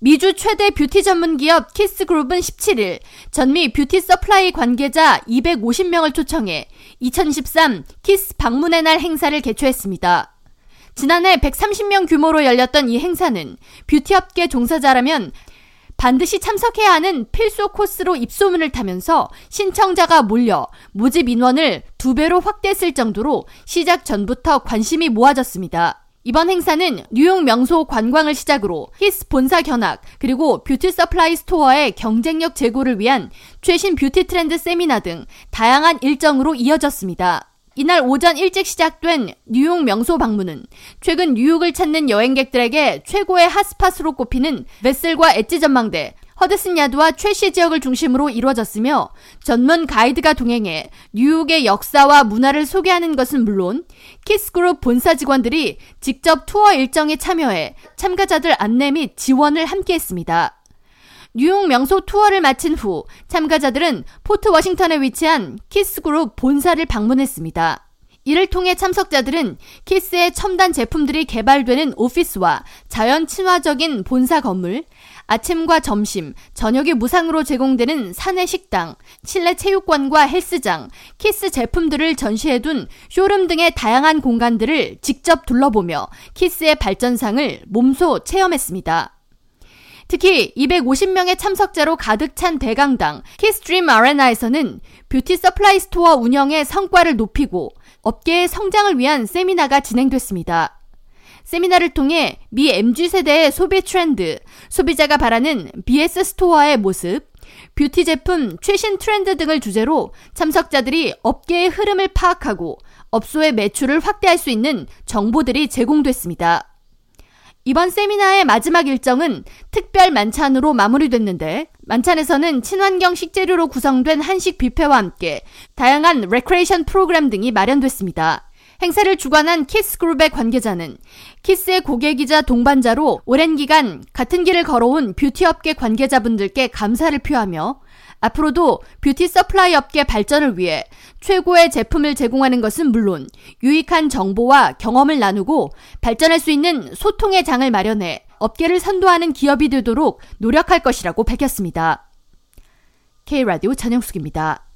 미주 최대 뷰티 전문 기업 키스그룹은 17일 전미 beauty supply 관계자 250명을 초청해 2013 키스 방문의 날 행사를 개최했습니다. 지난해 130명 규모로 열렸던 이 행사는 뷰티업계 종사자라면 반드시 참석해야 하는 필수 코스로 입소문을 타면서 신청자가 몰려 모집 인원을 두 배로 확대했을 정도로 시작 전부터 관심이 모아졌습니다. 이번 행사는 뉴욕 명소 관광을 시작으로 키스 본사 견학 그리고 beauty supply store의 경쟁력 제고를 위한 최신 뷰티 트렌드 세미나 등 다양한 일정으로 이어졌습니다. 이날 오전 일찍 시작된 뉴욕 명소 방문은 최근 뉴욕을 찾는 여행객들에게 최고의 핫스팟으로 꼽히는 베슬과 엣지 전망대, 허드슨 야드와 첼시 지역을 중심으로 이루어졌으며 전문 가이드가 동행해 뉴욕의 역사와 문화를 소개하는 것은 물론 키스그룹 본사 직원들이 직접 투어 일정에 참여해 참가자들 안내 및 지원을 함께 했습니다. 뉴욕 명소 투어를 마친 후 참가자들은 포트 워싱턴에 위치한 키스그룹 본사를 방문했습니다. 이를 통해 참석자들은 키스의 첨단 제품들이 개발되는 오피스와 자연 친화적인 본사 건물, 아침과 점심, 저녁이 무상으로 제공되는 사내 식당, 실내 체육관과 헬스장, 키스 제품들을 전시해둔 쇼룸 등의 다양한 공간들을 직접 둘러보며 키스의 발전상을 몸소 체험했습니다. 특히 250명의 참석자로 가득 찬 대강당 키스트림 아레나에서는 beauty supply store 운영의 성과를 높이고 업계의 성장을 위한 세미나가 진행됐습니다. 세미나를 통해 미 MZ세대의 소비 트렌드, 소비자가 바라는 BS store의 모습, 뷰티 제품 최신 트렌드 등을 주제로 참석자들이 업계의 흐름을 파악하고 업소의 매출을 확대할 수 있는 정보들이 제공됐습니다. 이번 세미나의 마지막 일정은 특별 만찬으로 마무리됐는데 만찬에서는 친환경 식재료로 구성된 한식 뷔페와 함께 다양한 레크레이션 프로그램 등이 마련됐습니다. 행사를 주관한 키스그룹의 관계자는 키스의 고객이자 동반자로 오랜 기간 같은 길을 걸어온 뷰티업계 관계자분들께 감사를 표하며 앞으로도 beauty supply 업계 발전을 위해 최고의 제품을 제공하는 것은 물론 유익한 정보와 경험을 나누고 발전할 수 있는 소통의 장을 마련해 업계를 선도하는 기업이 되도록 노력할 것이라고 밝혔습니다. K라디오 전영숙입니다.